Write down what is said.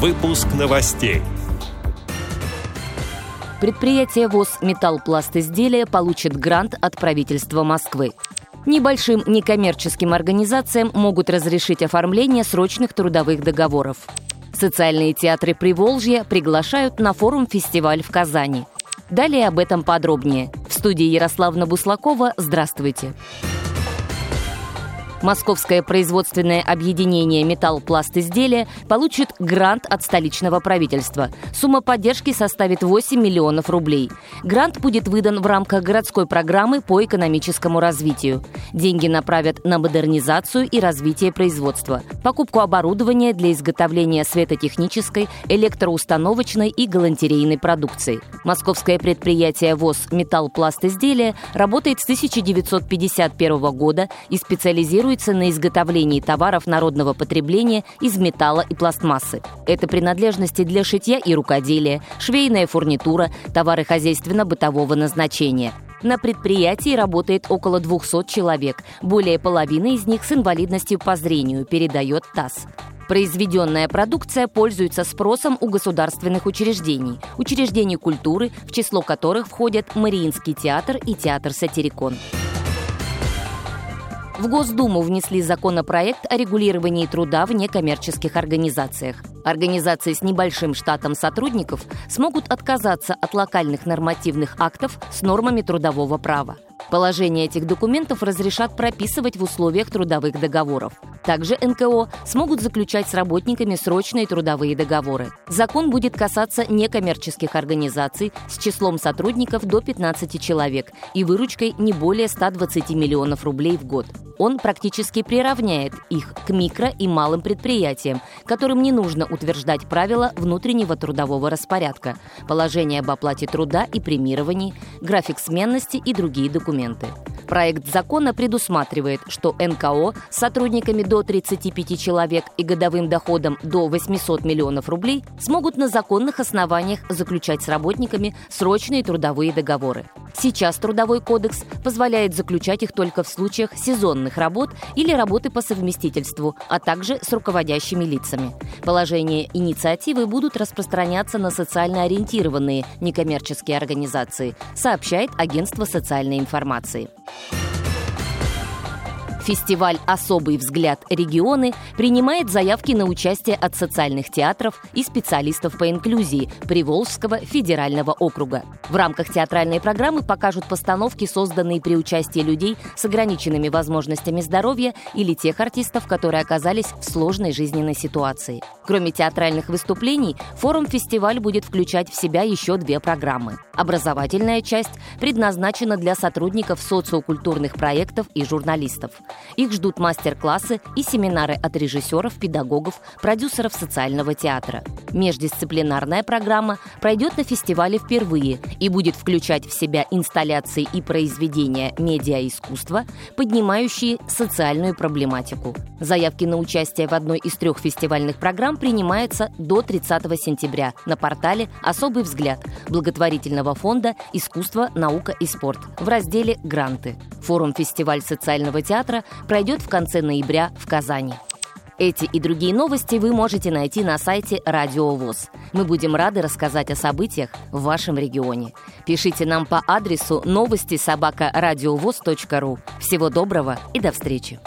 Выпуск новостей. Предприятие ВОЗ «Металлпласт изделия» получит грант от правительства Москвы. Небольшим некоммерческим организациям могут разрешить оформление срочных трудовых договоров. Социальные театры Приволжья приглашают на форум-фестиваль в Казани. Далее об этом подробнее. В студии Ярославна Буслакова. Здравствуйте. Здравствуйте. Московское производственное объединение «Металлпласт изделия» получит грант от столичного правительства. Сумма поддержки составит 8 миллионов рублей. Грант будет выдан в рамках городской программы по экономическому развитию. Деньги направят на модернизацию и развитие производства, покупку оборудования для изготовления светотехнической, электроустановочной и галантерейной продукции. Московское предприятие ВОЗ «Металлпласт изделия» работает с 1951 года и специализируется специализируется на изготовлении товаров народного потребления из металла и пластмассы. Это принадлежности для шитья и рукоделия, швейная фурнитура, товары хозяйственно-бытового назначения. На предприятии работает около 200 человек, более половины из них с инвалидностью по зрению, передает ТАСС. Произведенная продукция пользуется спросом у государственных учреждений, учреждений культуры, в число которых входят Мариинский театр и театр «Сатирикон». В Госдуму внесли законопроект о регулировании труда в некоммерческих организациях. Организации с небольшим штатом сотрудников смогут отказаться от локальных нормативных актов с нормами трудового права. Положения этих документов разрешат прописывать в условиях трудовых договоров. Также НКО смогут заключать с работниками срочные трудовые договоры. Закон будет касаться некоммерческих организаций с числом сотрудников до 15 человек и выручкой не более 120 миллионов рублей в год. Он практически приравняет их к микро и малым предприятиям, которым не нужно утверждать правила внутреннего трудового распорядка, положение об оплате труда и премировании, график сменности и другие документы. herramienta. Проект закона предусматривает, что НКО с сотрудниками до 35 человек и годовым доходом до 800 миллионов рублей смогут на законных основаниях заключать с работниками срочные трудовые договоры. Сейчас Трудовой кодекс позволяет заключать их только в случаях сезонных работ или работы по совместительству, а также с руководящими лицами. Положения инициативы будут распространяться на социально ориентированные некоммерческие организации, сообщает Агентство социальной информации. Thank you. Фестиваль «Особый взгляд регионы» принимает заявки на участие от социальных театров и специалистов по инклюзии Приволжского федерального округа. В рамках театральной программы покажут постановки, созданные при участии людей с ограниченными возможностями здоровья или тех артистов, которые оказались в сложной жизненной ситуации. Кроме театральных выступлений, форум-фестиваль будет включать в себя еще две программы. Образовательная часть предназначена для сотрудников социокультурных проектов и журналистов. Их ждут мастер-классы и семинары от режиссеров, педагогов, продюсеров социального театра. Междисциплинарная программа пройдет на фестивале впервые и будет включать в себя инсталляции и произведения медиаискусства, поднимающие социальную проблематику. Заявки на участие в одной из трех фестивальных программ принимаются до 30 сентября на портале «Особый взгляд» благотворительного фонда «Искусство, наука и спорт» в разделе «Гранты». Форум-фестиваль социального театра пройдет в конце ноября в Казани. Эти и другие новости вы можете найти на сайте Радио ВОЗ. Мы будем рады рассказать о событиях в вашем регионе. Пишите нам по адресу новости собака ру. Всего доброго и до встречи!